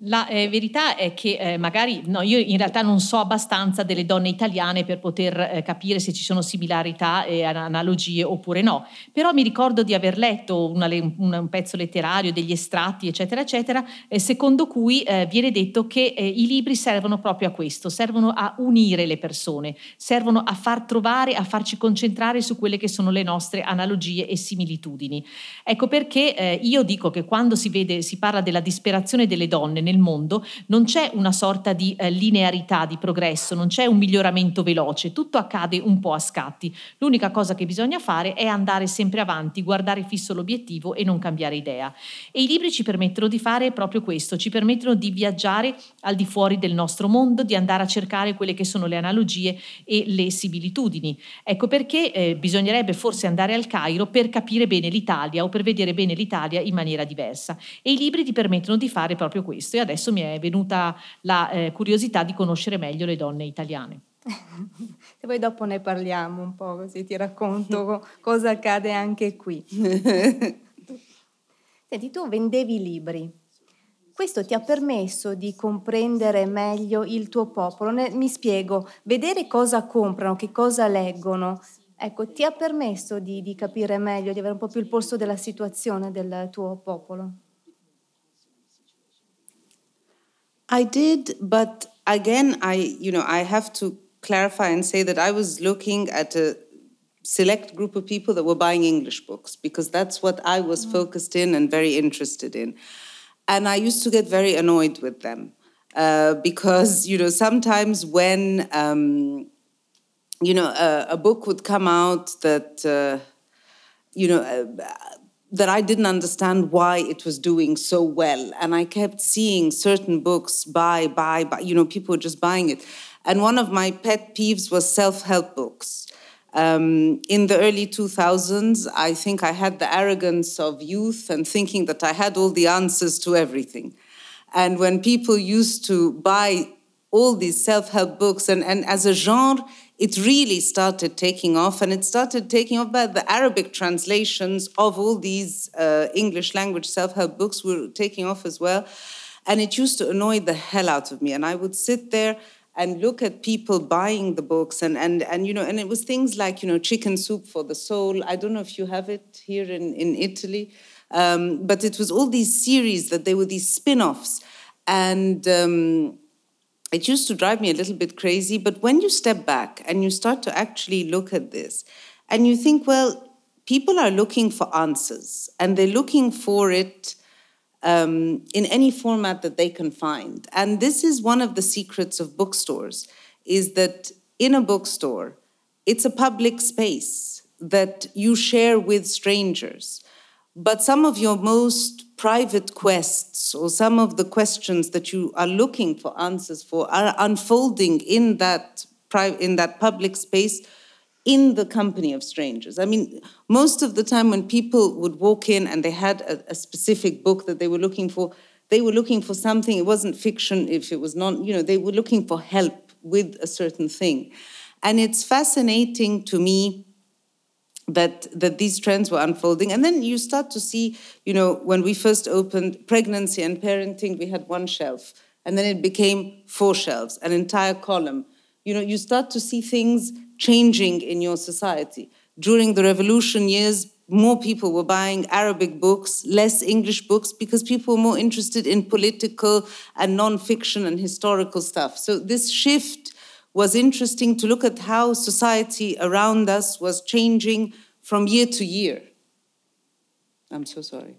La eh, verità è che eh, magari no, io in realtà non so abbastanza delle donne italiane per poter eh, capire se ci sono similarità e analogie oppure no, però mi ricordo di aver letto una, una, un pezzo letterario, degli estratti, eccetera, eccetera, eh, secondo cui eh, viene detto che eh, i libri servono proprio a questo, servono a unire le persone, servono a far trovare, a farci concentrare su quelle che sono le nostre analogie e similitudini. Ecco perché io dico che quando si vede, si parla della disperazione delle donne, nel mondo non c'è una sorta di eh, linearità di progresso, non c'è un miglioramento veloce, tutto accade un po' a scatti. L'unica cosa che bisogna fare è andare sempre avanti, guardare fisso l'obiettivo e non cambiare idea. E i libri ci permettono di fare proprio questo, ci permettono di viaggiare al di fuori del nostro mondo, di andare a cercare quelle che sono le analogie e le similitudini. Ecco perché eh, bisognerebbe forse andare al Cairo per capire bene l'Italia o per vedere bene l'Italia in maniera diversa. E i libri ti permettono di fare proprio questo e adesso mi è venuta la eh, curiosità di conoscere meglio le donne italiane. E poi dopo ne parliamo un po', così ti racconto cosa accade anche qui. Senti, tu vendevi libri. Questo ti ha permesso di comprendere meglio il tuo popolo. mi spiego, vedere cosa comprano, che cosa leggono, ecco, ti ha permesso di, di capire meglio, di avere un po' più il polso della situazione del tuo popolo. I did, but again, I you know I have to clarify and say that I was looking at a select group of people that were buying English books because that's what I was mm. focused in and very interested in, and I used to get very annoyed with them uh, because you know sometimes when um, you know a, a, book would come out that uh, you know. Uh, that I didn't understand why it was doing so well. And I kept seeing certain books buy, buy, buy, you know, people were just buying it. And one of my pet peeves was self help books. Um, in the early 2000s, I think I had the arrogance of youth and thinking that I had all the answers to everything. And when people used to buy all these self help books, and, and as a genre, it really started taking off, and it started taking off by the Arabic translations of all these uh, English language self help books were taking off as well. And it used to annoy the hell out of me. And I would sit there and look at people buying the books and and and you know and it was things like you know chicken soup for the soul i don't know if you have it here in in italy um, but it was all these series that they were these spin-offs and um, it used to drive me a little bit crazy but when you step back and you start to actually look at this and you think well people are looking for answers and they're looking for it um, in any format that they can find. And this is one of the secrets of bookstores, is that in a bookstore, it's a public space that you share with strangers. But some of your most private quests or some of the questions that you are looking for answers for are unfolding in that, in that public space in the company of strangers. I mean, most of the time when people would walk in and they had a, a, specific book that they were looking for, they were looking for something. It wasn't fiction if it was not, you know, they were looking for help with a certain thing. And it's fascinating to me that that these trends were unfolding and then you start to see you know when we first opened pregnancy and parenting we had one shelf and then it became four shelves an entire column you know you start to see things changing in your society. During the revolution years, more people were buying Arabic books, less English books, because people were more interested in political and non-fiction and historical stuff. So this shift was interesting to look at how society around us was changing from year to year. I'm so sorry.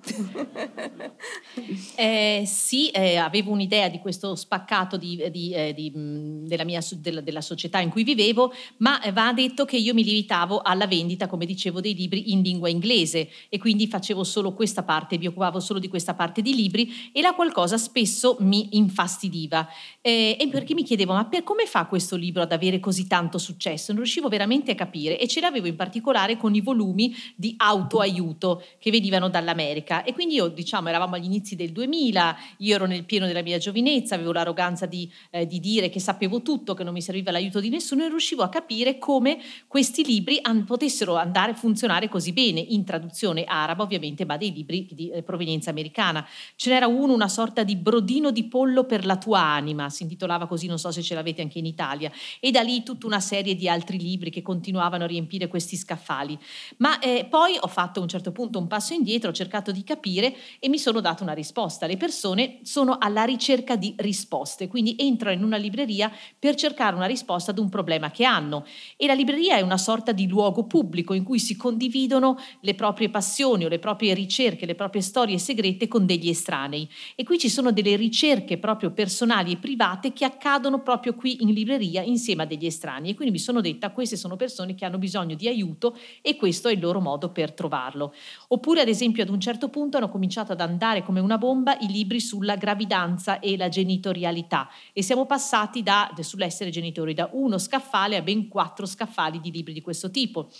eh, sì, eh, avevo un'idea di questo spaccato di, di, eh, di, della, mia, della, della, società in cui vivevo, ma eh, va detto che io mi limitavo alla vendita, come dicevo, dei libri in lingua inglese e quindi facevo solo questa parte, mi occupavo solo di questa parte di libri e la qualcosa spesso mi infastidiva. Eh, e perché mi chiedevo, ma per come fa questo libro ad avere così tanto successo? Non riuscivo veramente a capire e ce l'avevo in particolare con i volumi di autoaiuto che venivano dall'America America e quindi io diciamo eravamo agli inizi del 2000, io ero nel pieno della mia giovinezza, avevo l'arroganza di, eh, di dire che sapevo tutto, che non mi serviva l'aiuto di nessuno e riuscivo a capire come questi libri an- potessero andare a funzionare così bene in traduzione araba ovviamente, ma dei libri di eh, provenienza americana. Ce n'era uno, una sorta di brodino di pollo per la tua anima, si intitolava così, non so se ce l'avete anche in Italia, e da lì tutta una serie di altri libri che continuavano a riempire questi scaffali. Ma eh, poi ho fatto a un certo punto un passo indietro, ho cercato di di capire e mi sono dato una risposta. Le persone sono alla ricerca di risposte, quindi entrano in una libreria per cercare una risposta ad un problema che hanno e la libreria è una sorta di luogo pubblico in cui si condividono le proprie passioni o le proprie ricerche, le proprie storie segrete con degli estranei. E qui ci sono delle ricerche proprio personali e private che accadono proprio qui in libreria insieme a degli estranei e quindi mi sono detta queste sono persone che hanno bisogno di aiuto e questo è il loro modo per trovarlo. Oppure ad esempio ad un certo punto hanno cominciato ad andare come una bomba i libri sulla gravidanza e la genitorialità. E siamo passati da, sull'essere genitori da uno scaffale a ben quattro scaffali di libri di questo tipo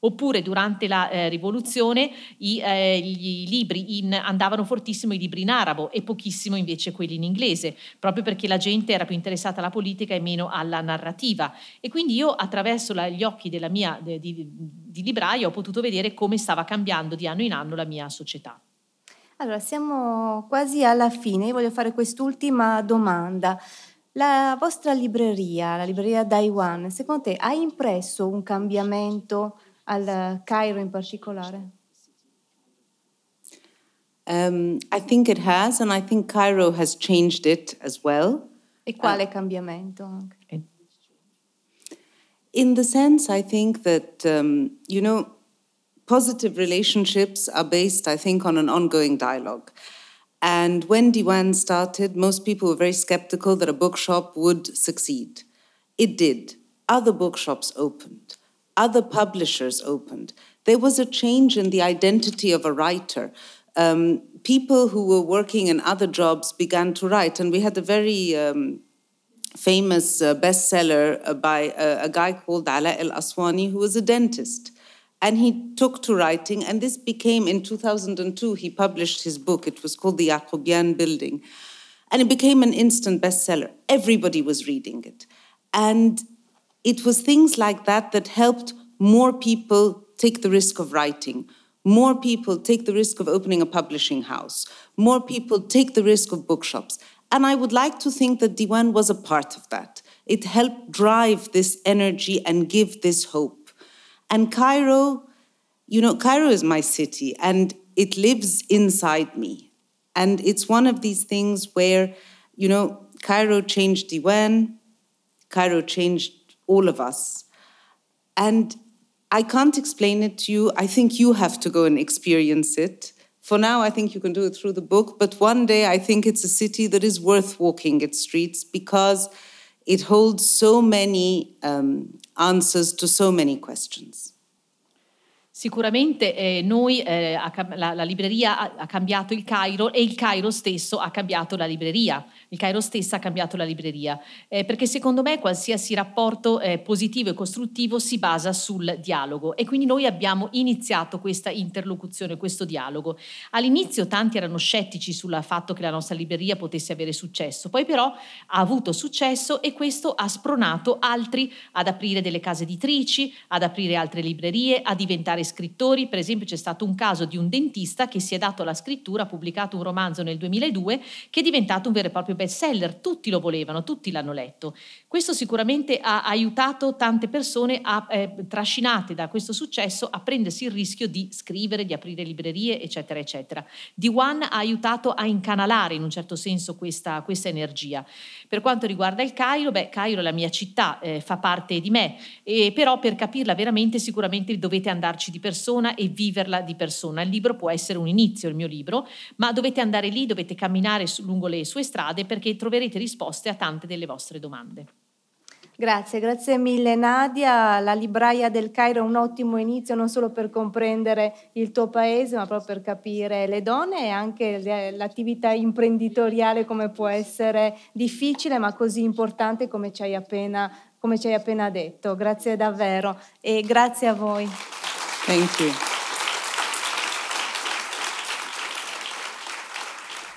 oppure durante la eh, rivoluzione i, eh, libri in, andavano fortissimo i libri in arabo e pochissimo invece quelli in inglese, proprio perché la gente era più interessata alla politica e meno alla narrativa. E quindi io attraverso la, gli occhi della mia de, di, di libraia ho potuto vedere come stava cambiando di anno in anno la mia società. Allora, siamo quasi alla fine. Io voglio fare quest'ultima domanda. La vostra libreria, la libreria Daiwan, secondo te ha impresso un cambiamento al Cairo in particolare? Um, I think it has, and I think Cairo has changed it as well. E quale uh, cambiamento? In the sense, I think that, um, you know, positive relationships are based, I think, on an ongoing dialogue. And when Diwan started, most people were very skeptical that a bookshop would succeed. It did. Other bookshops opened, other publishers opened. There was a change in the identity of a writer. Um, people who were working in other jobs began to write, and we had a very um, famous uh, bestseller by a, a guy called Ala El Aswani, who was a dentist. And he took to writing, and this became in 2002, he published his book. It was called The Yaqubian Building. And it became an instant bestseller. Everybody was reading it. And it was things like that that helped more people take the risk of writing. More people take the risk of opening a publishing house. More people take the risk of bookshops. And I would like to think that Diwan was a part of that. It helped drive this energy and give this hope. And Cairo, you know, Cairo is my city and it lives inside me. And it's one of these things where, you know, Cairo changed Diwan, Cairo changed all of us. And I can't explain it to you. I think you have to go and experience it. For now, I think you can do it through the book, but one day I think it's a city that is worth walking its streets because it holds so many um, answers to so many questions. Sicuramente eh, noi, eh, la, la, libreria ha, ha, cambiato il Cairo e il Cairo stesso ha cambiato la libreria. Il Cairo stesso ha cambiato la libreria, eh, perché secondo me qualsiasi rapporto eh, positivo e costruttivo si basa sul dialogo. E quindi noi abbiamo iniziato questa interlocuzione, questo dialogo. All'inizio tanti erano scettici sul fatto che la nostra libreria potesse avere successo, poi però ha avuto successo e questo ha spronato altri ad aprire delle case editrici, ad aprire altre librerie, a diventare scrittori, per esempio c'è stato un caso di un dentista che si è dato alla scrittura, ha pubblicato un romanzo nel 2002 che è diventato un vero e proprio bestseller, tutti lo volevano, tutti l'hanno letto. Questo sicuramente ha aiutato tante persone a, eh, trascinate da questo successo a prendersi il rischio di scrivere, di aprire librerie, eccetera, eccetera. D1 ha aiutato a incanalare in un certo senso questa, questa energia. Per quanto riguarda il Cairo, beh, Cairo è la mia città, eh, fa parte di me, e però per capirla veramente sicuramente dovete andarci di persona e viverla di persona. Il libro può essere un inizio, il mio libro, ma dovete andare lì, dovete camminare lungo le sue strade perché troverete risposte a tante delle vostre domande. Grazie, grazie mille Nadia. La libraia del Cairo è un ottimo inizio non solo per comprendere il tuo paese, ma proprio per capire le donne e anche l'attività imprenditoriale come può essere difficile, ma così importante come ci hai appena, ci hai appena detto. Grazie davvero e grazie a voi. Thank you.